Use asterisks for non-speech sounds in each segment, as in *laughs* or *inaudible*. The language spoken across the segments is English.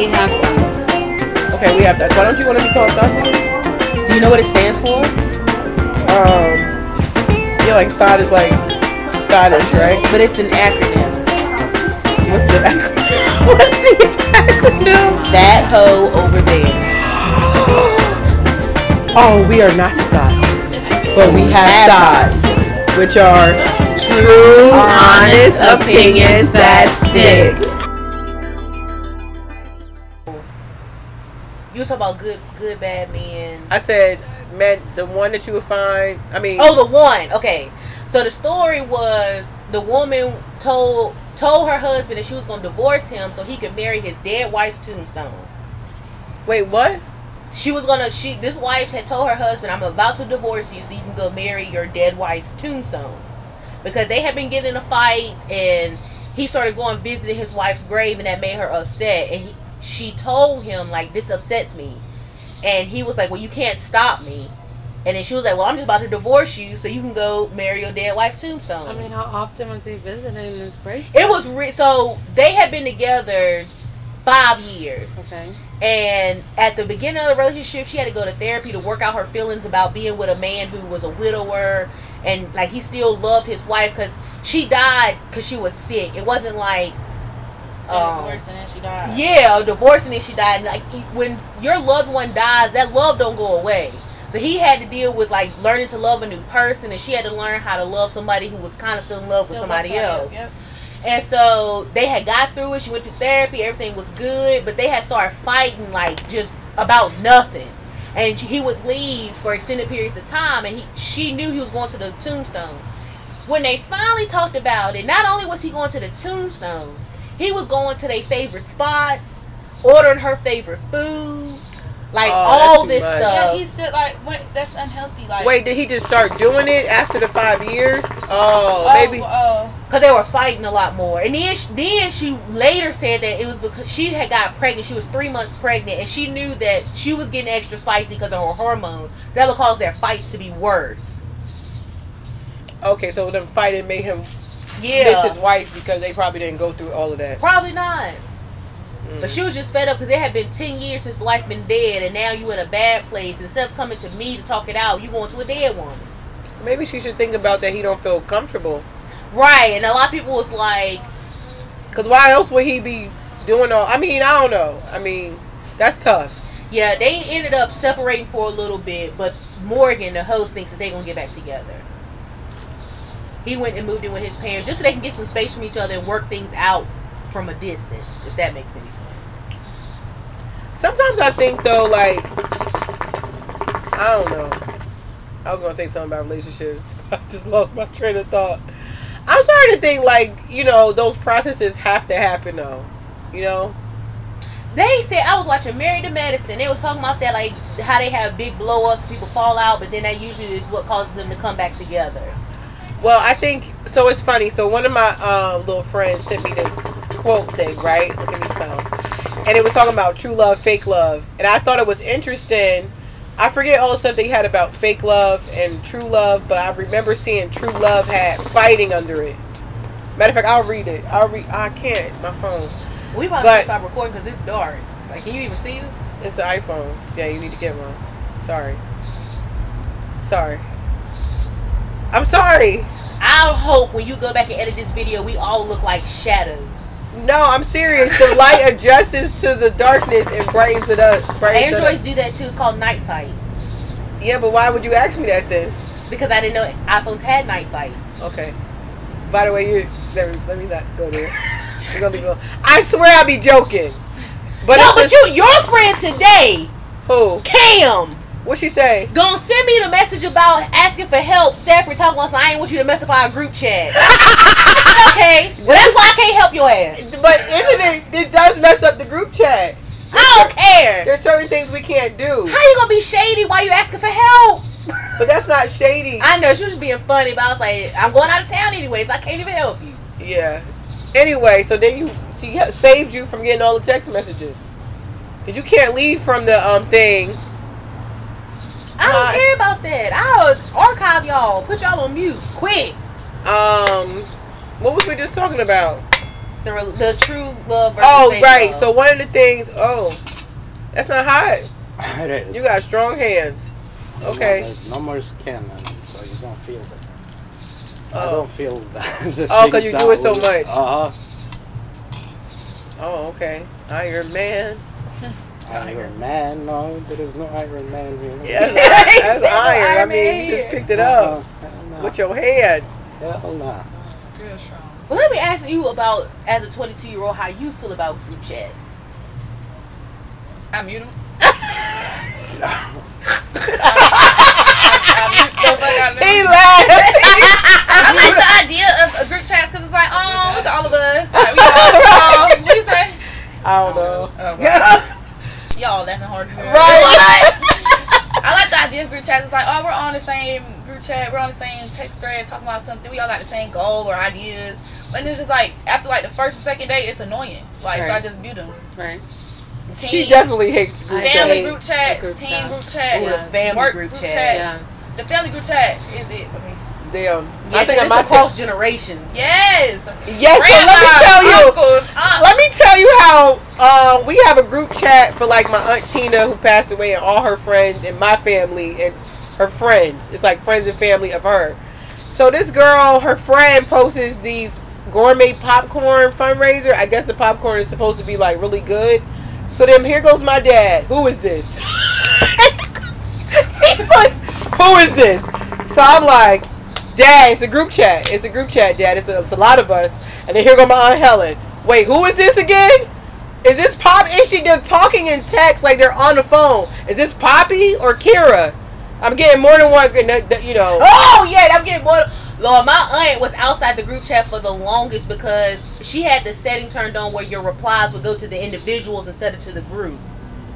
Okay, we have that. Why don't you want to be called Dante? Do you know what it stands for? Um, yeah, like thought is like goddess, right? But it's an acronym. What's the acronym? *laughs* what's the acronym? That hoe over there. *gasps* Oh, we are not thoughts, but we have thoughts, which are True, honest opinions that stick. You talk about good, good, bad men. I said, man, the one that you would find. I mean, Oh, the one. Okay. So the story was the woman told told her husband that she was going to divorce him so he could marry his dead wife's tombstone. wait, what? She was gonna. She this wife had told her husband, "I'm about to divorce you so you can go marry your dead wife's tombstone," because they had been getting in a fight and he started going visiting his wife's grave and that made her upset and he, she told him like this upsets me. And he was like well you can't stop me. And then she was like well i'm just about to divorce you so you can go marry your dead wife's tombstone. I mean, how often was he visiting this place? it was re- so they had been together five years. Okay. and at the beginning of the relationship she had to go to therapy to work out her feelings about being with a man who was a widower. And like he still loved his wife because she died because she was sick. It wasn't like um, and then she died. yeah, a divorce and then she died. And, Like when your loved one dies, that love don't go away. So he had to deal with like learning to love a new person, and she had to learn how to love somebody who was kind of still in love with somebody else. Yep. And so they had got through it. She went through therapy. Everything was good, but they had started fighting like just about nothing. And she- he would leave for extended periods of time, and he she knew he was going to the tombstone. When they finally talked about it, not only was he going to the tombstone, he was going to their favorite spots, ordering her favorite food, like Oh, all this too much. Yeah, he said like, what? That's unhealthy. Like, Wait, did he just start doing it after the five years? Oh, oh, maybe. Oh, because they were fighting a lot more. And then, she, then she later said that it was because she had got pregnant. She was three months pregnant, and she knew that she was getting extra spicy because of her hormones. So that would cause their fights to be worse. Okay, so them fighting made him Yeah, miss his wife because they probably didn't go through all of that. probably not. Mm. But she was just fed up because it had been ten years since the wife been dead, and now you in a bad place. Instead of coming to me to talk it out, you going to a dead woman. Maybe she should think about that he don't feel comfortable. Right, and a lot of people was like, Cause why else would he be doing all? I mean, I don't know. I mean, that's tough. yeah, they ended up separating for a little bit, but Morgan, the host, thinks that they gonna get back together. He went and moved in with his parents just so they can get some space from each other and work things out from a distance, if that makes any sense. Sometimes I think though, like, I don't know. I was gonna say something about relationships. *laughs* I just lost my train of thought. I'm starting to think like, you know, those processes have to happen though. You know? They said I was watching Married to Medicine. They was talking about that, like how they have big blow ups, people fall out, but then that usually is what causes them to come back together. Well, I think so. It's funny. So one of my uh, little friends sent me this quote thing, right? Look at me spell. And it was talking about true love, fake love, and I thought it was interesting. I forget all the stuff they had about fake love and true love, but I remember seeing true love had fighting under it. Matter of fact, I'll read it. I'll read. I can't. My phone. We about But- to stop recording because it's dark. Like, can you even see us? It's the iPhone. Yeah, you need to get one. Sorry. Sorry. I'm sorry. I hope when you go back and edit this video, we all look like shadows. No, I'm serious. The light adjusts to the darkness and brightens it up. Brightens it Androids do that too. It's called night sight. Yeah, but why would you ask me that then? Because I didn't know iPhones had night sight. Okay. By the way, you let me, let me not go there. We're gonna be go- I swear I'll be joking. But no, but you, your friend today, who? Cam, What she say? gonna send me the message about asking for help separate. Talking about, so I ain't want you to mess up our group chat. Said, *laughs* okay, well that's why I can't help your ass. But isn't it? It does mess up the group chat. I don't care. There's certain things we can't do. How you gonna be shady while you asking for help? But that's not shady. I know she was just being funny, but I was like, I'm going out of town anyway, so I can't even help you. Yeah. Anyway, so then you she saved you from getting all the text messages. Cause you can't leave from the um thing. I don't care about that. I'll archive y'all, put y'all on mute, quick. Um, what was we just talking about? The, the true love Oh, right. love. So one of the things. Oh, that's not hot. *laughs* it is. You got strong hands. No, okay. there's no more skin, so you don't feel it. I Oh. don't feel *laughs* that. oh, because you do it so much. Uh-huh. Oh, okay. Iron Man. Iron Man. No, there is no Iron Man here. Yeah, that's, *laughs* that's said iron. I mean, Man you just picked it up Uh-huh. Nah. with your hand. Hell nah. Real strong. Well, let me ask you about, as a 22 year old, how you feel about group chats. I mute him. *laughs* I mute the fuck out of He laughed. I like the idea of a group chat because it's like, oh, look at all of us. Like, we all, we all, what do you say? I don't know. Oh, *laughs* wow. Y'all laughing hard as hell. Right. I like the idea of group chats. It's like, oh, we're on the same group chat. We're on the same text thread talking about something. We all got the same goal or ideas. But it's just like, after like the first and second day, it's annoying. Like, so I just mute them. Right. She definitely hates group I Family group chats, group team chat. group chats, Ooh, the family work group group, chat. chat. Yes. The family group chat is it for me. Damn. Yeah, I think it's my across generations. Yes. Yes, so let me tell you. Uncles, aunts. Let me tell you how uh, we have a group chat for like my aunt Tina who passed away and all her friends and my family and her friends. It's like friends and family of her. So this girl, her friend, posts these gourmet popcorn fundraiser. I guess the popcorn is supposed to be like really good. So then here goes my dad. Who is this? *laughs* he puts, who is this? So I'm like, Dad, it's a group chat. It's a group chat, Dad. It's a, it's a lot of us. And then here go my Aunt Helen. Wait, who is this again? Is this Pop? Is she they're talking in text like they're on the phone? Is this Poppy or Kira? I'm getting more than one. You know. Oh yeah, I'm getting more. Lord, my aunt was outside the group chat for the longest because she had the setting turned on where your replies would go to the individuals instead of to the group.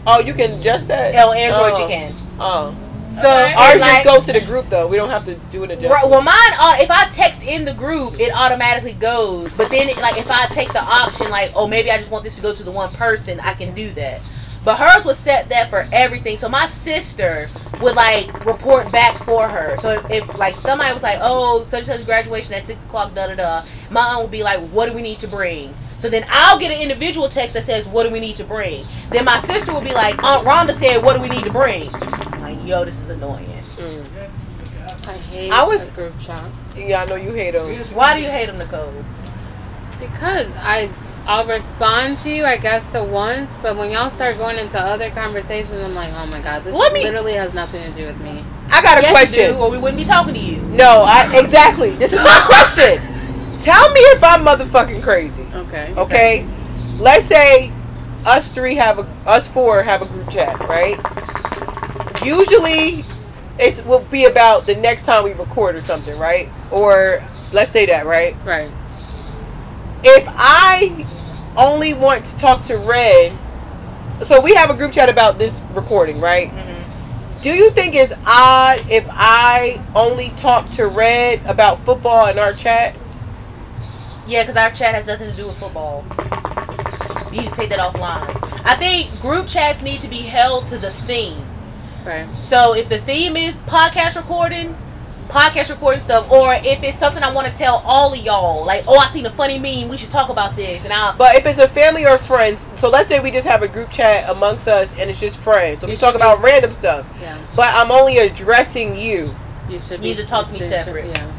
Oh, you can adjust that. On Android, oh. you can. Oh, So Okay. ours like- just go to the group though. We don't have to do an adjustment. Right, well, mine. Uh, if I text in the group, it automatically goes. But then, like, if I take the option, like, oh, maybe I just want this to go to the one person, I can do that. But hers was set that for everything. So my sister would like report back for her. So if, if like somebody was like, oh, such and such graduation at six o'clock, da da da, my aunt would be like, what do we need to bring? So then I'll get an individual text that says, what do we need to bring? Then my sister will be like, Aunt Rhonda said, what do we need to bring? I'm like, yo, this is annoying. Mm. I hate I was- a group chat Yeah, I know you hate them. Why do you hate them, Nicole? because I I'll respond to you, I guess, the once, but when y'all start going into other conversations, I'm like, oh my god, this Let me- literally has nothing to do with me. I got a yes, question. you do, or we wouldn't be talking to you. No, I exactly. This is my *laughs* question. Tell me if I'm motherfucking crazy. Okay. Okay, let's say us three have a us four have a group chat, right? Usually, it will be about the next time we record or something, right? Or let's say that, right? Right. If I only want to talk to Red, so we have a group chat about this recording, right? Mm-hmm. Do you think it's odd if I only talk to Red about football in our chat? Yeah, because our chat has nothing to do with football. You need to take that offline. I think group chats need to be held to the theme. Right. So if the theme is podcast recording, podcast recording stuff, or if it's something I want to tell all of y'all, like, oh, I seen a funny meme, we should talk about this, and I'll. But if it's a family or friends, so let's say we just have a group chat amongst us and it's just friends. So we talk about random stuff. Yeah. But I'm only addressing you. You should You need to talk to me separate. Yeah.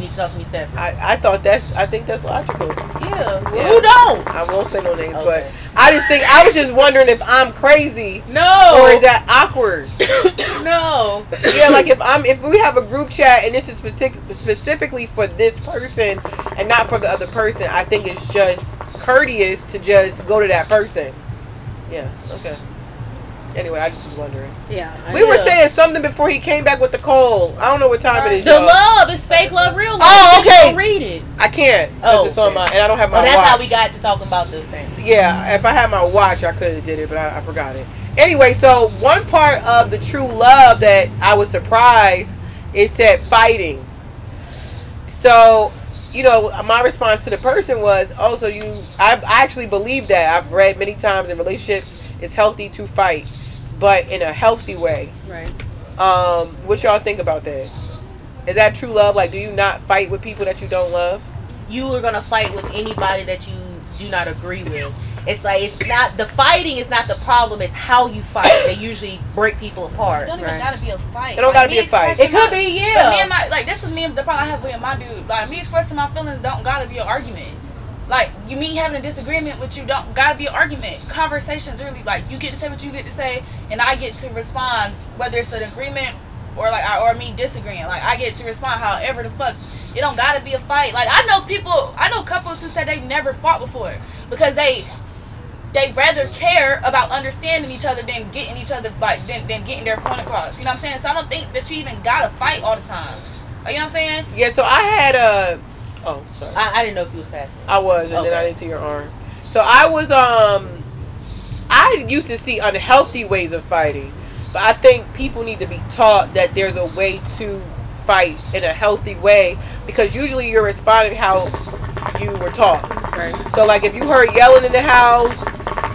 You need to talk to me separate. I, I thought that's I think that's logical. Yeah. Well, Yeah. Who don't? I won't say no names, Okay. but I just think I was just wondering if I'm crazy No. or is that awkward? *coughs* no. yeah, like if I'm if we have a group chat and this is specific, specifically for this person and not for the other person, I think it's just courteous to just go to that person. Yeah. Okay. Anyway, I just was wondering. Yeah. I- We were saying something before he came back with the cold. I don't know what time it is. The y'all. love is fake love, real love. Oh, okay. read it. I can't. Oh, it's on my and I don't have my Oh, that's watch. how we got to talking about the thing. Yeah, if I had my watch, I could have did it, but I, I forgot it. Anyway, so one part of the true love that I was surprised is that fighting. So, you know, my response to the person was, "Oh, so you?" I, I actually believe that. I've read many times in relationships, it's healthy to fight, but in a healthy way. Right. Um, what y'all think about that? Is that true love? Like, do you not fight with people that you don't love? You are gonna fight with anybody that you do not agree with. It's like it's not the fighting is not the problem. It's how you fight that usually break people apart. It don't even Right. gotta be a fight. It don't Like, gotta be a fight. It could my- be, But me yeah. and my like this is me the problem I have with my dude. Like me expressing my feelings don't gotta be an argument. Like you me having a disagreement with you don't gotta be an argument. Conversations really like you get to say what you get to say and I get to respond whether it's an agreement or like or me disagreeing. Like I get to respond however the fuck. It don't gotta be a fight. Like I know people I know couples who said they've never fought before because they they rather care about understanding each other than getting each other like than, than getting their point across. You know what I'm saying? So I don't think that you even gotta fight all the time. Like, you know what I'm saying? Yeah, so I had a. Oh, sorry. I, I didn't know if you was passing. I was, and then I didn't see your arm. So I was um, I used to see unhealthy ways of fighting, but I think people need to be taught that there's a way to fight in a healthy way because usually you're responding how you were taught. Right. So like if you heard yelling in the house,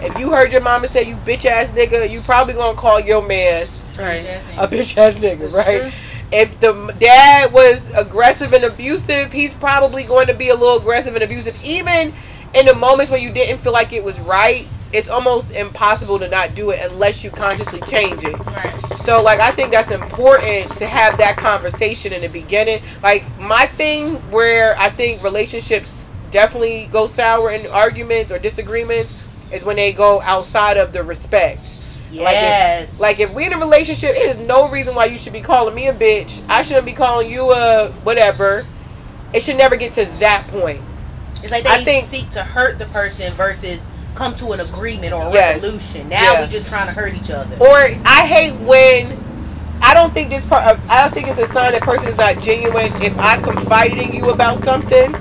if you heard your mama say you bitch ass nigga, you probably gonna call your man Right. a bitch ass nigga, right? If the dad was aggressive and abusive, he's probably going to be a little aggressive and abusive. Even in the moments when you didn't feel like it was right, it's almost impossible to not do it unless you consciously change it. Right. So, like, I think that's important to have that conversation in the beginning. Like, my thing where I think relationships definitely go sour in arguments or disagreements is when they go outside of the respect. Yes. Like if we in a relationship, it is no reason why you should be calling me a bitch. I shouldn't be calling you a whatever. It should never get to that point. it's like they I think- seek to hurt the person versus come to an agreement or a Yes. resolution. Now Yeah. we just trying to hurt each other. Or I hate when I don't think this part. I don't think it's a sign that person is not genuine. If I confided in you about something,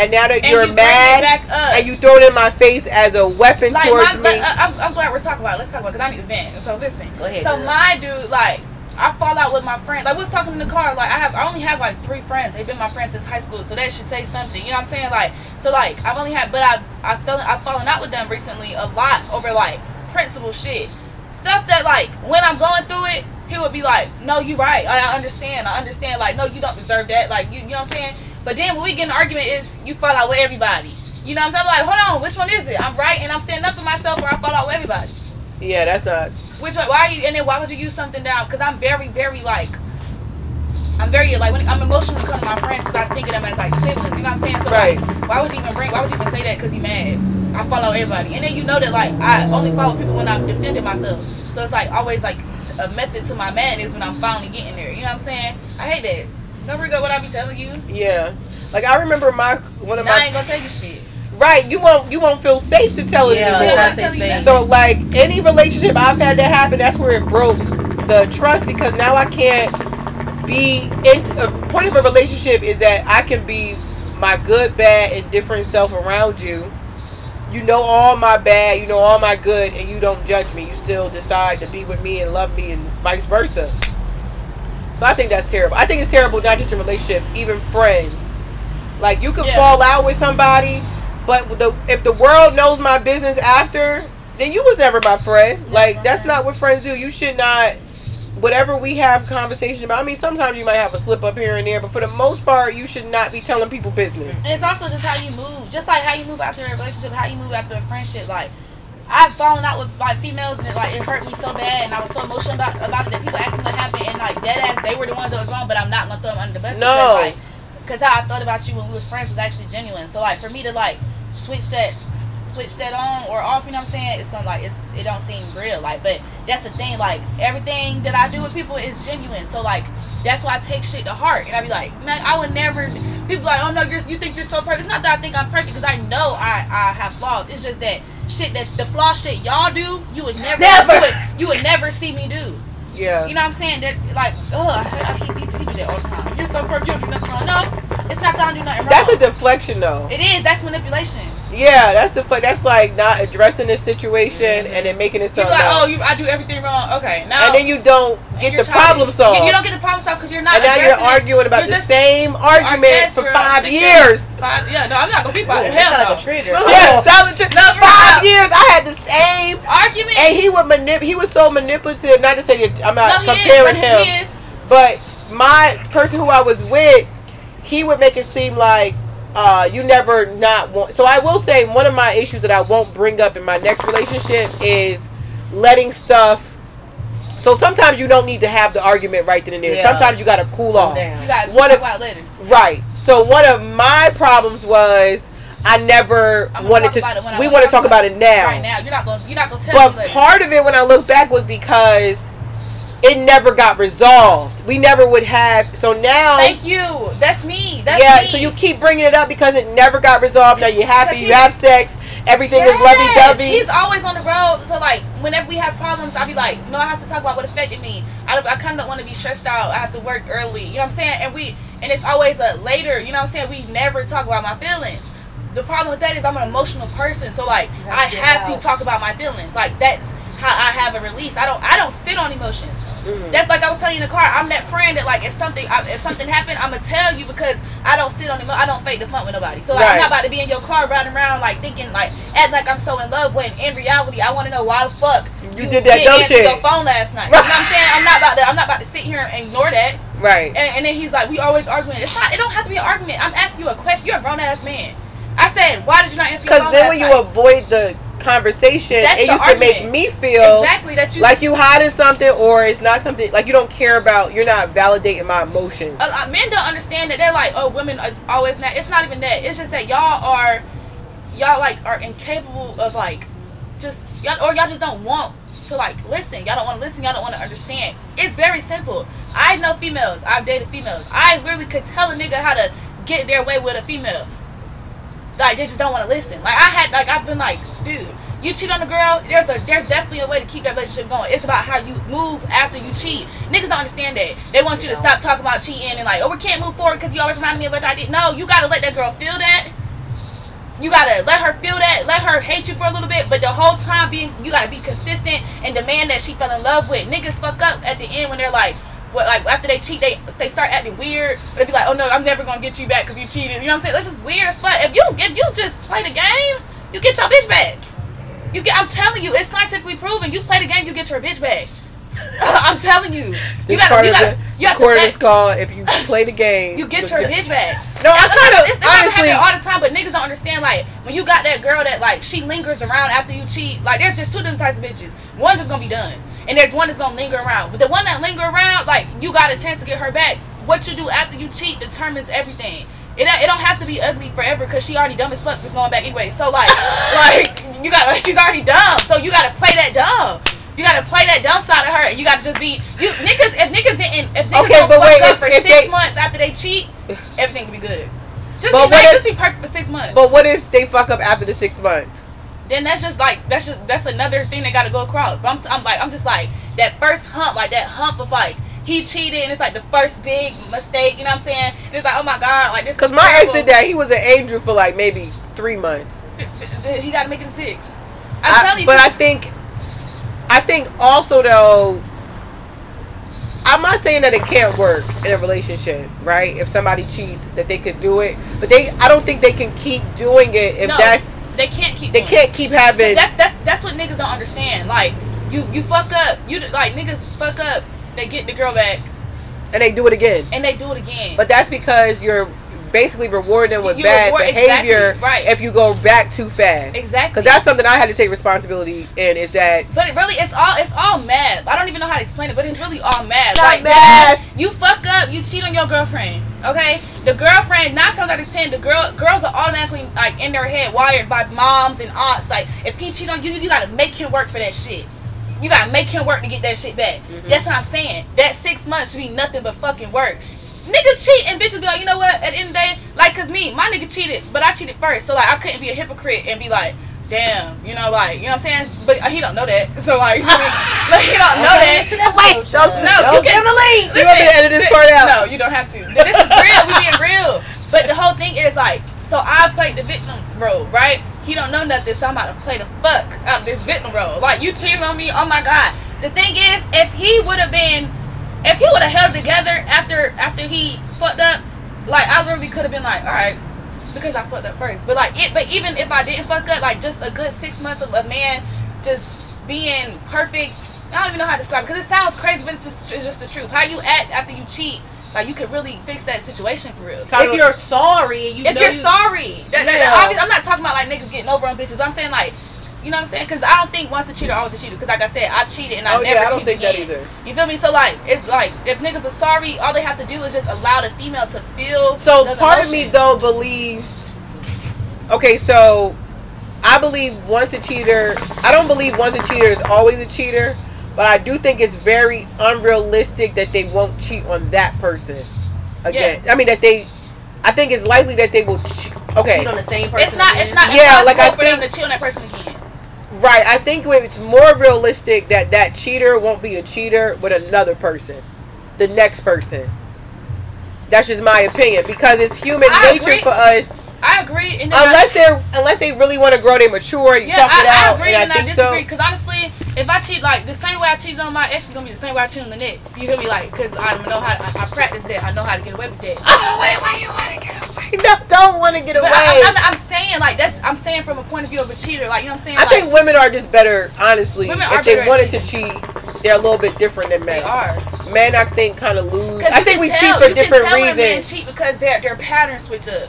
and now that And you're you mad back up. and you throw it in my face as a weapon like towards my, me, uh, I'm, I'm glad we're talking about it. Let's talk about it because I need to vent. So listen. Go ahead, So girl. my dude, like, I fall out with my friend. Like we was talking in the car. Like I have, I only have like three friends. They've been my friends since high school. So that should say something. You know what I'm saying? Like, so like I've only had, but I I fell I've fallen out with them recently a lot over like principal shit, stuff that like when I'm going through it, he would be like, no, you're right. I, I understand. I understand. Like, no, you don't deserve that. Like, you, you know what I'm saying? But then when we get in an argument, is you fall out with everybody. You know what I'm saying? I'm like, hold on, which one is it? I'm right and I'm standing up for myself, or I fall out with everybody. yeah, that's not. Which one? Why are you? And then why would you use something down? Because I'm very, very like. I'm very like when I'm emotionally when to my friends because I think of them as like siblings. You know what I'm saying? So Right. like, why would you even bring? Why would you even say that? Because you mad. I follow everybody, and then you know that like I only follow people when I'm defending myself. So it's like always like a method to my madness when I'm finally getting there. You know what I'm saying? I hate that. Don't what I be telling you. Yeah, like I remember my one of Now I my ain't gonna tell you shit. right. You won't you won't feel safe to tell it Yeah, anymore. Yeah, that's I tell you that. So like any relationship I've had that happen, that's where it broke the trust because now I can't be in a point of a relationship is that I can be my good, bad, and different self around you. You know all my bad, you know all my good, and you don't judge me. You still decide to be with me and love me, and vice versa. So I think that's terrible. I think it's terrible not just in relationship, even friends. Like you could Yeah. fall out with somebody, but the if the world knows my business after, then you was never my friend. Like that's not what friends do. You should not. Whatever we have conversation about. I mean, sometimes you might have a slip up here and there, but for the most part, you should not be telling people business. And it's also just how you move. Just like how you move after a relationship, how you move after a friendship. Like I've fallen out with like females and it like it hurt me so bad and I was so emotional about, about it that people asked me what happened and like dead ass they were the ones that was wrong, but I'm not gonna throw them under the bus No. because like because how I thought about you when we was friends was actually genuine. So like for me to like switch that switch that on or off, you know what I'm saying? It's gonna like it's it don't seem real. Like but that's the thing, like everything that I do with people is genuine. So like that's why I take shit to heart and I be like, man, I would never people like, oh no, you're, you think you're so perfect. It's not that I think I'm perfect because I know I, I have flaws. It's just that shit that the flaw shit y'all do, you would never, Never. You, would, you would never see me do. Yeah. You know what I'm saying? That like, oh, I, he, he do that all the time. You're so perfect. You don't do nothing wrong. No, it's not that I do nothing wrong. That's a deflection, though. it is. That's manipulation. Yeah, that's the that's like not addressing the situation and then making it You something. be like, else. oh, you, I do everything wrong. Okay, now and then you don't get you're the problem childish. solved. You, you don't get the problem solved because you're not. and now you're addressing it. arguing about You're the same argument for five years. Five, yeah, no, I'm not gonna be five. Ooh, Hell no. like a trigger. Yeah, Tyler, Ch- No, five real. years. I had the same, Argument. and he would manip. He was so manipulative. Not to say that I'm not no, comparing is. him, He is. but my person who I was with, he would make it seem like uh, you never not want. So I will say one of my issues that I won't bring up in my next relationship is letting stuff. So sometimes you don't need to have the argument right then and there. Yeah. Sometimes you gotta cool off. down. You got to One of- later. Right. So one of my problems was I never wanted to. about it when I we wanna talk talk about it now. Right now, you're not gonna you're not gonna tell But me later. part of it, when I look back, was because it never got resolved. We never would have. So now, Thank you. That's me. That's yeah. me. So you keep bringing it up because it never got resolved. Now you're happy. 'Cause You have sex. Everything is lovey dovey. He's always on the road. So like, whenever we have problems, I'll be like, no, I have to talk about what affected me. I, I kind of don't want to be stressed out. I have to work early. You know what I'm saying? And we and it's always a later. You know what I'm saying? We never talk about my feelings. The problem with that is I'm an emotional person. So like, have I have it to talk about my feelings. Like that's how I have a release. I don't I don't sit on emotions. Mm-hmm. That's like I was telling you in the car. I'm that friend that like if something I- if something happened, I'm gonna tell you because I don't sit on emo- I don't fake the fun with nobody. So like, I'm not about to be in your car riding around like thinking like act like I'm so in love when in reality I want to know why the fuck You did that didn't dumb answer shit. your phone last night. You know what I'm saying? I'm not about to I'm not about to sit here and ignore that. right. And, and then he's like, we always arguing. It's not. It don't have to be an argument. I'm asking you a question. You're a grown ass man. I said, why did you not answer your Because phone then when you night? avoid the conversation, That's it used to make me feel exactly that you like you hiding something, or it's not something like you don't care about. You're not validating my emotions. uh, men don't understand that they're like, oh, women are always not. It's not even that. It's just that y'all are, y'all like are incapable of like, just y'all or y'all just don't want to like listen. Y'all don't want to listen. Y'all don't want to understand. It's very simple. I know females. I've dated females. I literally could tell a nigga how to get their way with a female. Like they just don't want to listen. Like I had, like I've been like, dude. You cheat on a girl, there's a there's definitely a way to keep that relationship going. It's about how you move after you cheat. Niggas don't understand that. They want you to stop talking about cheating and like, oh, we can't move forward because you always reminded me of what I did. No, you gotta let that girl feel that. You gotta let her feel that, let her hate you for a little bit, but the whole time being, you gotta be consistent and demand that she fell in love with. Niggas fuck up at the end when they're like, what, like after they cheat, they they start acting weird. But they be like, oh no, I'm never gonna get you back because you cheated. You know what I'm saying? That's just weird as fuck. If you if you just play the game, you get your bitch back. You get. I'm telling you, it's scientifically proven. You play the game, you get your bitch back. *laughs* I'm telling you. You This gotta. You gotta. You have to. is called "If You *laughs* Play the Game." you get your bitch back. No, I'm It's- kind of it's, it's not honestly. all the time, but niggas don't understand. Like when you got that girl that like she lingers around after you cheat. Like there's there's two different types of bitches. One that's gonna be done, and there's one that's gonna linger around. But the one that linger around, like you got a chance to get her back. What you do after you cheat determines everything. It, don't- it don't have to be ugly forever because she already dumb as fuck. It's going back anyway. So like, like you got *laughs* she's already dumb. So you gotta play that dumb. You gotta play that dumb side of her, and you gotta just be you niggas. If niggas didn't, if niggas Okay, don't fuck wait, up if- for if six they- months after they cheat, everything will be good. Just But be nice, if- just be perfect for six months. But what if they fuck up after the six months? then that's just like that's just that's another thing they gotta go across. But I'm, I'm like I'm just like that first hump, like that hump of like he cheated, and it's like the first big mistake. You know what I'm saying? And it's like oh my god, like this. Because my ex did that. He was an angel for like maybe three months. He got to make it six. I'm I- telling you. but I think, I think also though, I'm not saying that it can't work in a relationship, right? If somebody cheats, that they could do it, but they, I don't think they can keep doing it if no, that's they can't keep. they can't keep having. That's that's that's what niggas don't understand. Like you you fuck up. You like niggas fuck up. They get the girl back and they do it again. and they do it again. But that's because you're basically rewarding them with You bad reward- behavior exactly, right. if you go back too fast. Exactly. Because that's something I had to take responsibility in. Is that But it really, it's all it's all mad. I don't even know how to explain it, but it's really all mad. Not like mad. You fuck up, you cheat on your girlfriend. Okay, the girlfriend nine times out of ten, the girl girls are automatically like in their head wired by moms and aunts. Like if he cheat on you, you gotta make him work for that shit. You gotta make him work to get that shit back. Mm-hmm. That's what I'm saying. That six months should be nothing but fucking work. Niggas cheat and bitches be like, you know what? At the end of the day, like, cause me, my nigga cheated, but I cheated first, so like, I couldn't be a hypocrite and be like, damn, you know, like, you know what I'm saying? But uh, he don't know that, so like, I mean? *laughs* like he don't know that. wait? Don't, No, don't you can give him the lead. You Listen, me to edit this part out? No, you don't have to. This is real. We being real. But the whole thing is like, so I played the victim role, right? He don't know nothing, so I'm about to play the fuck out of this victim role. Like you cheated on me. Oh my god. The thing is, if he would have been, if he would have held together after after he fucked up, like I literally could have been like, all right, because I fucked up first. But like it, but even if I didn't fuck up, like just a good six months of a man just being perfect. I don't even know how to describe it because it sounds crazy, but it's just it's just the truth. How you act after you cheat Like you could really fix that situation for real. If you're sorry and you If you're you- sorry, that, that, Yeah. obvious, I'm not talking about like niggas getting over on bitches. I'm saying like, you know what I'm saying? Because I don't think once a cheater, always a cheater. Because like I said, I cheated and I Oh, never yeah, I don't cheated think that again. either. You feel me? So like, it's like if niggas are sorry, all they have to do is just allow the female to feel. So part of me though believes. Okay, so I believe once a cheater. I don't believe once a cheater is always a cheater, but I do think it's very unrealistic that they won't cheat on that person again. I mean that they. I think it's likely that they will. Che- okay, cheat on the same person. It's not. It's not. Yeah, like, I for them think- to cheat on that person again. right. I think it's more realistic that that cheater won't be a cheater with another person, the next person. That's just my opinion because it's human I nature agree. for us. I agree. And then I- unless they're unless they really want to grow, they mature. You Yeah, talk it I, I agree and and I I, think disagree. so. Because honestly, if I cheat like the same way I cheated on my ex, is gonna be the same way I cheat on the next. You feel me? Like, cause I know how I, I practice that. I know how to get away with that. Oh, wait, wait, you want to get away? No, don't want to get away. But I, I'm, I'm saying like that's I'm saying from a point of view of a cheater. Like you know what I'm saying? I like, think women are just better, honestly. Women are if they wanted to cheat, they're a little bit different than men. they are. Men, I think, kind of lose. I think we tell, cheat for you different can tell when men cheat because their their patterns switch up.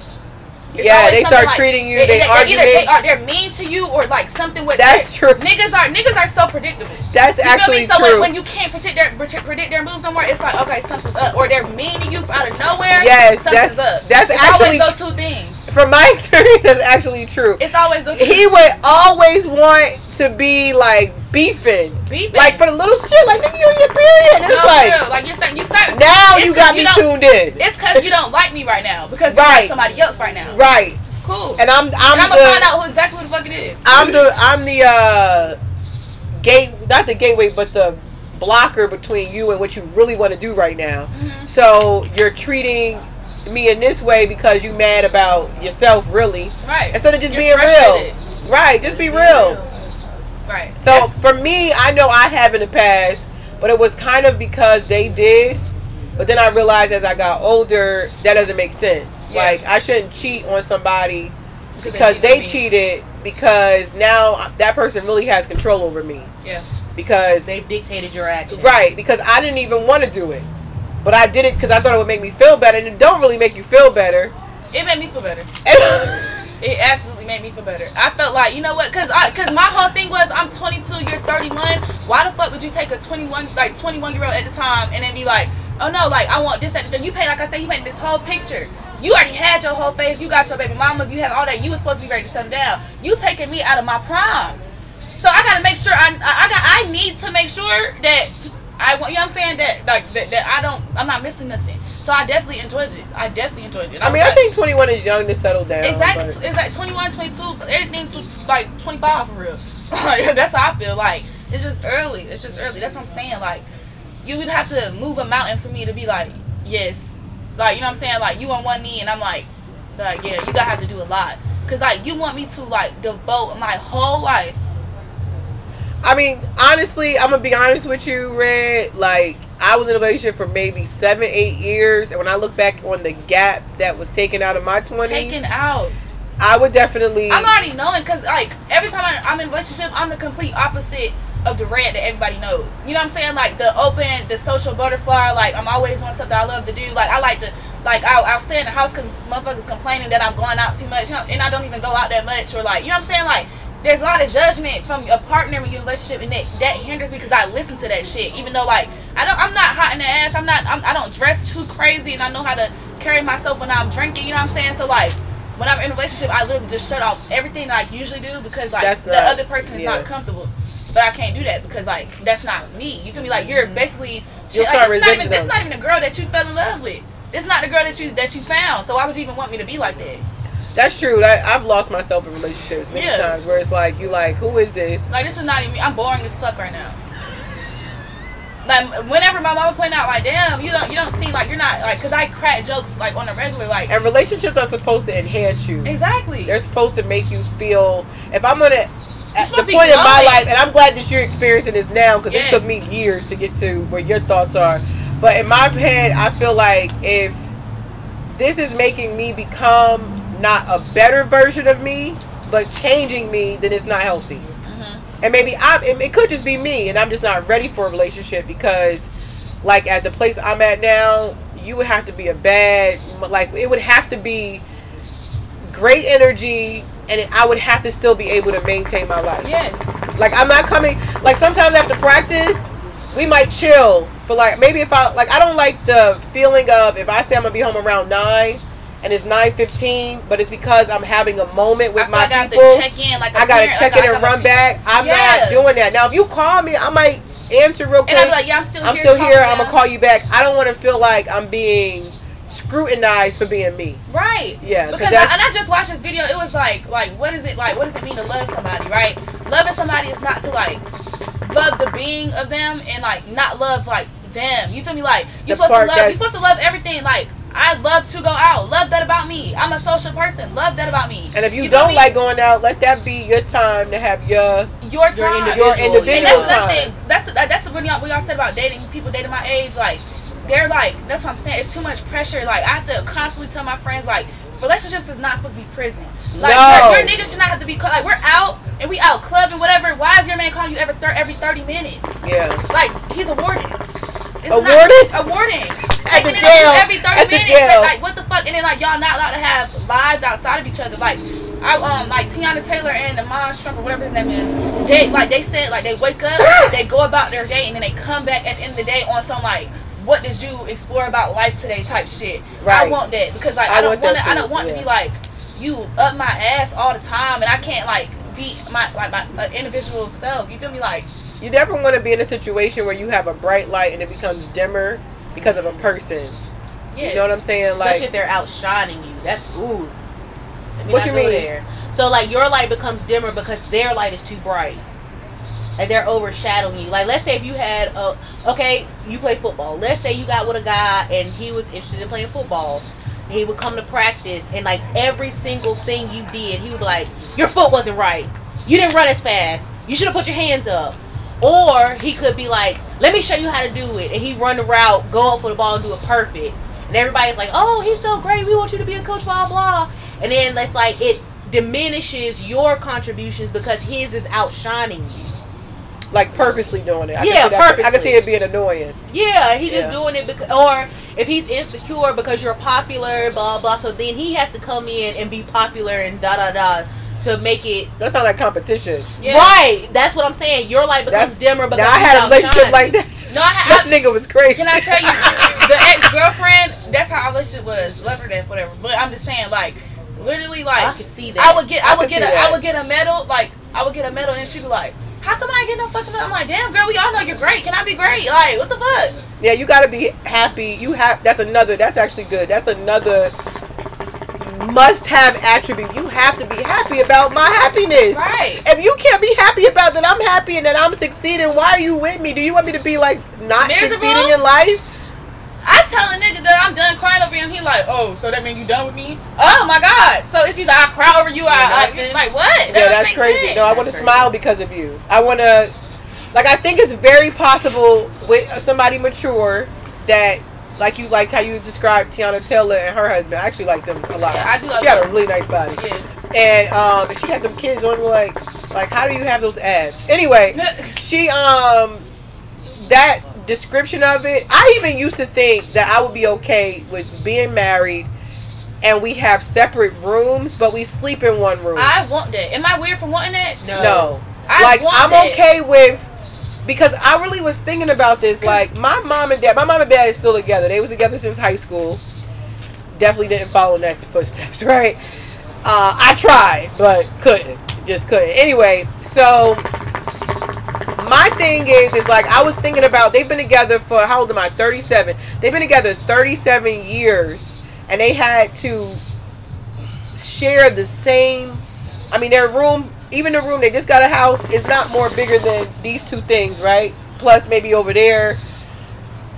It's Yeah, they start treating you, they either argument. they are they're mean to you or like something with That's true. Niggas are niggas are so predictable. That's You actually? So true. when, when you can't predict their predict their moves no more, it's like okay, something's up, or they're mean to you out of nowhere. Yes, something's that's- up. that's it's actually always those two things. From my *laughs* experience, that's actually true. It's always those. Two He would always want to be like beefing, beefing. like for the little shit, like nigga, you on your period. And no, it's like real. like you start you start. now you got me don't- tuned in, It's because you don't like me right now because you Right. like somebody else right now. right? Cool. And I'm I'm, And I'm gonna find out who exactly who the fuck it is. I'm the I'm the uh gate not the gateway but the blocker between you and what you really want to do right now. Mhm. So you're treating me in this way because you mad about yourself really Right. instead of just You're being frustrated. real. Right, just be real. Right. So That's- for me, I know I have in the past, but it was kind of because they did. But then I realized as I got older, that doesn't make sense. Yeah. Like I shouldn't cheat on somebody because because cheated they cheated because now that person really has control over me. Yeah. Because They've dictated your actions. right, because I didn't even want to do it, but I did it because I thought it would make me feel better, and it don't really make you feel better. It made me feel better. And- *laughs* It absolutely made me feel better. I felt like, you know what? Cause I, cause my whole thing was, I'm 22, you're 31. Why the fuck would you take a 21, like 21 year old at the time, and then be like, oh no, like I want this, that, you pay, like I said, you painted this whole picture. You already had your whole face. You got your baby mamas. You had all that. You was supposed to be ready to settle down. You taking me out of my prime. So I gotta make sure I, I, I got, I need to make sure that I want, you know what I'm saying? That like that, that I don't, I'm not missing nothing. So I definitely enjoyed it. I definitely enjoyed it. I was mean, I think 21 is young to settle down. Exactly. but- It's like 21, 22, everything to like 25 for real. *laughs* That's how I feel. Like, it's just early. It's just early. That's what I'm saying. Like, you would have to move a mountain for me to be like, yes. Like, you know what I'm saying? Like, you on one knee, and I'm like, like yeah, you gotta have to do a lot. Cause like you want me to like devote my whole life. I mean, honestly, I'm gonna be honest with you, Red. Like, I was in a relationship for maybe seven, eight years, and when I look back on the gap that was taken out of my 20s, Taken out. I would definitely. I'm already knowing because like every time I, I'm in a relationship, I'm the complete opposite of the red that everybody knows. You know what I'm saying? Like the open, the social butterfly. Like I'm always doing stuff that I love to do. Like I like to, like I'll, I'll stay in the house because motherfuckers complaining that I'm going out too much, you know, and I don't even go out that much. Or like you know what I'm saying? Like there's a lot of judgment from a partner in your relationship, and that that hinders me because I listen to that shit. Even though like I don't, I'm not hot in the ass. I'm not. I'm, I don't dress too crazy, and I know how to carry myself when I'm drinking. You know what I'm saying? So like when I'm in a relationship, I literally just shut off everything that I usually do because like That's the not- other person is yeah. not comfortable. But I can't do that because like that's not me. You feel me? Like you're mm-hmm. basically You'll like, it's not even this them. not even the girl that you fell in love with. It's not the girl that you that you found. So why would you even want me to be like that? That's true. That I've lost myself in relationships many Yeah. times where it's like you like, who is this? Like this is not even me. I'm boring as fuck right now. Like whenever my mama point out, like damn, you don't you don't seem like you're not like because I crack jokes like on a regular like And relationships are supposed to enhance you. exactly. They're supposed to make you feel. If I'm gonna. At the supposed to be point in my life, and I'm glad that you're experiencing this now because Yes. it took me years to get to where your thoughts are. But in my head, I feel like if this is making me become not a better version of me, but changing me, then it's not healthy. Mhm. And maybe I'm. it could just be me, and I'm just not ready for a relationship because, like at the place I'm at now, you would have to be a bad like it would have to be great energy and I would have to still be able to maintain my life. Yes. Like I'm not coming. Like sometimes after practice, we might chill for like maybe if I like I don't like the feeling of if I say I'm gonna be home around nine and it's nine fifteen, but it's because I'm having a moment with I, my I got people. to check in like a I gotta parent, check like, in like and run back. I'm Yeah. not doing that. Now if you call me, I might answer real quick. And I'm like, yeah, I'm still I'm here. still here. I'm gonna call you back. I don't want to feel like I'm being scrutinized for being me. Right. Yeah. 'cause Because I, and I just watched this video. It was like, like, what is it like? What does it mean to love somebody? Right. Loving somebody is not to like love the being of them and like not love like them. You feel me? Like you're supposed to love. You're supposed to love everything. Like I love to go out. Love that about me. I'm a social person. Love that about me. And if you, feel don't like going out, let that be your time to have your your time, individual- your individual and that's time. the thing. That's uh, that's what y'all, what y'all said about dating people dating my age. Like they're like that's what I'm saying. It's too much pressure. Like I have to constantly tell my friends like relationships is not supposed to be prison. Like No. your, your niggas should not have to be call- like we're out and we out clubbing whatever. Why is your man calling you every thir- every thirty minutes? yeah. Like he's a warden. It's A not- warden? A warden. At the Checking in on jail. every thirty minutes. jail. Like, what the fuck? And then like y'all not allowed to have lives outside of each other. Like I um like Teyana Taylor and Amon Trump or whatever his name is. They like they said like they wake up, *laughs* they go about their day, and then they come back at the end of the day on some like. What did you explore about life today? Type shit. I Right. want that because like I I, don't want to. I don't want yeah. to be like you up my ass all the time, and I can't like be my like my uh, individual self. You feel me? Like You never want to be in a situation where you have a bright light and it becomes dimmer because of a person. yes. You know what I'm saying? Especially Like, if they're outshining you. That's ooh. Me What you mean? There. So like your light becomes dimmer because their light is too bright. Like they're overshadowing you. Like let's say if you had a okay, you play football. Let's say you got with a guy and he was interested in playing football. He would come to practice and like every single thing you did, he would be like, Your foot wasn't right. You didn't run as fast. You should have put your hands up. Or he could be like, Let me show you how to do it and he run the route, go up for the ball and do it perfect. And everybody's like, Oh, he's so great, we want you to be a coach, blah blah and then it's like it diminishes your contributions because his is outshining you. like purposely doing it. I Yeah, can see that- I can see it being annoying. Yeah, he just Yeah. doing it because, or if he's insecure because you're popular, blah blah. So then he has to come in and be popular and da da da to make it That sounds like competition. Yeah. right. That's what I'm saying. Your light becomes That's- dimmer because Now I had a relationship outshining. like this. No, I have. This nigga was crazy. Can I tell you, the ex girlfriend? That's how our relationship was. Love her death, whatever. But I'm just saying, like, literally, like, I could see that. I would get, I, I would get, see a, I that. would get a medal. Like, I would get a medal, and she'd be like, "How come I ain't get no fucking medal?" I'm like, "Damn, girl, we all know you're great. Can I be great? Like, what the fuck?" Yeah, you gotta be happy. You have that's another. That's actually good. That's another must-have attribute. You have to be happy about my happiness. Right. If you can't be happy about that, I'm happy and that I'm succeeding. Why are you with me? Do you want me to be like not Miserable? succeeding in life? I tell a nigga that I'm done crying over him. He like, "Oh, so that mean you done with me?" Oh my god. So it's either I cry over you, or I. I like what? That yeah, that's crazy. sense. No, I want to smile because of you. I want to, like, I think it's very possible with somebody mature that, like you, like how you described Teyana Taylor and her husband. I actually like them a lot. Yeah, I do, I She had a really nice body. Yes. and um, she had them kids on like, like how do you have those abs? Anyway, *laughs* she um, that description of it, I even used to think that I would be okay with being married, and we have separate rooms, but we sleep in one room. I want that. Am I weird for wanting that? no. no, I like I'm that. okay with. Because I really was thinking about this, like my mom and dad. My mom and dad is still together. They was together since high school. Definitely didn't follow in that *laughs* footsteps, right? Uh, I tried, but couldn't. Just couldn't. Anyway, so my thing is, is like I was thinking about. They've been together for how old am I? Thirty-seven. They've been together thirty-seven years, and they had to share the same. I mean, their room, even the room they just got a house, is not more bigger than these two things, right? Plus maybe over there.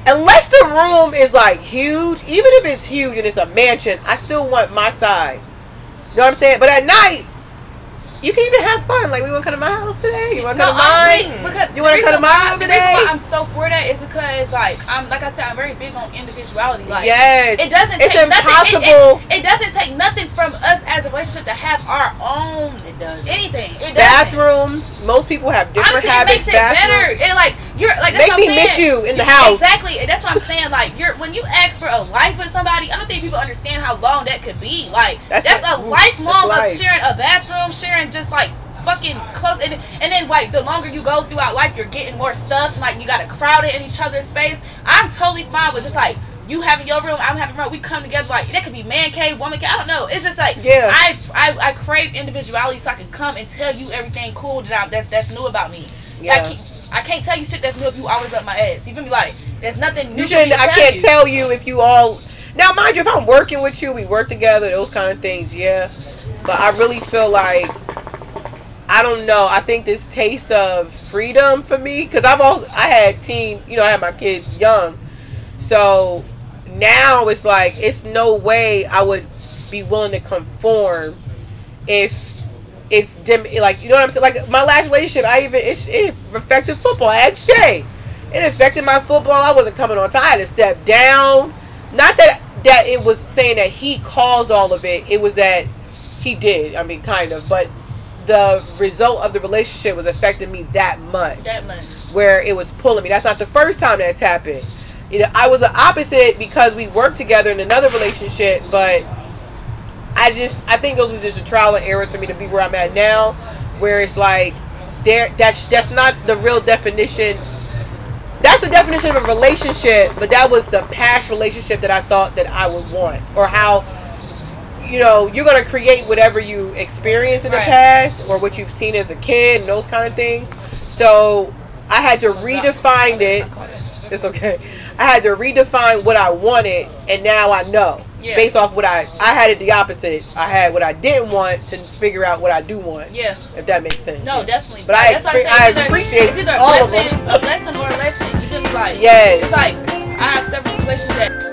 Unless the room is like huge, even if it's huge and it's a mansion, I still want my side. You know what I'm saying? But at night, you can even have fun. Like, we want to come to my house today. You want to No, come to mine? honestly, because You wanna the come to reason my why- room The reason why I'm so for that is because, like, I'm like I said, I'm very big on individuality. Like, yes. it doesn't. It's take Nothing, it, it, it doesn't take nothing from us as a relationship to have our own It does. anything. It doesn't. bathrooms. Most people have different Honestly, it habits. makes it better. It like you're like that's Make what I'm miss saying. you in the house. Exactly, that's what I'm saying. Like you're when you ask for a life with somebody, I don't think people understand how long that could be. Like That's that's, like- a lifelong that's of sharing a bathroom, sharing just like fucking close, and and then like the longer you go throughout life, you're getting more stuff. Like you got to crowd it in each other's space. I'm totally fine with just like. You having your room, I'm having my room. We come together like that could be man cave, woman cave. I don't know. It's just like Yeah. I, I I crave individuality so I can come and tell you everything cool that I'm, that's that's new about me. Yeah. Can't, I can't tell you shit that's new if you always up my ass. You feel me? Like there's nothing new. You shouldn't. I can't you. tell you if you all. Now, mind you, if I'm working with you, we work together, those kind of things, yeah. But I really feel like I don't know. I think this taste of freedom for me, because I've also I had teen, you know, I had my kids young, so now it's like it's no way I would be willing to conform if it's dim like you know what I'm saying? Like my last relationship I even it, it affected football. I Shay. It affected my football. I wasn't coming on time. I had to step down. Not that that it was saying that he caused all of it. It was that he did. I mean kind of. But the result of the relationship was affecting me that much. That much. where it was pulling me. That's not the first time that's happened. You know, I was the opposite because we worked together in another relationship, but I just I think those was just a trial and errors for me to be where I'm at now, where it's like there that's that's not the real definition. That's the definition of a relationship, but that was the past relationship that I thought that I would want, or how you know you're gonna create whatever you experience in the Right. past or what you've seen as a kid and those kind of things. So I had to redefine it. It's okay. I had to redefine what I wanted, and now I know Yeah. based off what I I had it the opposite. I had what I didn't want to figure out what I do want. Yeah. If that makes sense. No, definitely. But I that's why expre- say I it's either, appreciate it's either a all of blessing, them. a blessing or a lesson. You feel me? Like Yes. It's like I have several situations that